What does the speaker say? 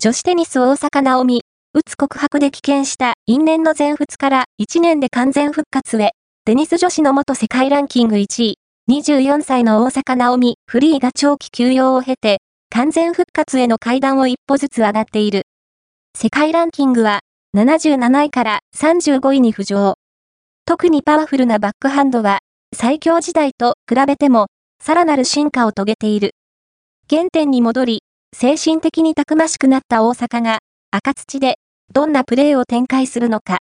女子テニス大阪直美、うつ告白で棄権した因縁の全仏から1年で完全復活へ、テニス女子の元世界ランキング1位、24歳の大阪直美、フリーが長期休養を経て、完全復活への階段を一歩ずつ上がっている。世界ランキングは77位から35位に浮上。特にパワフルなバックハンドは最強時代と比べてもさらなる進化を遂げている。原点に戻り、精神的にたくましくなった大阪が赤土でどんなプレーを展開するのか。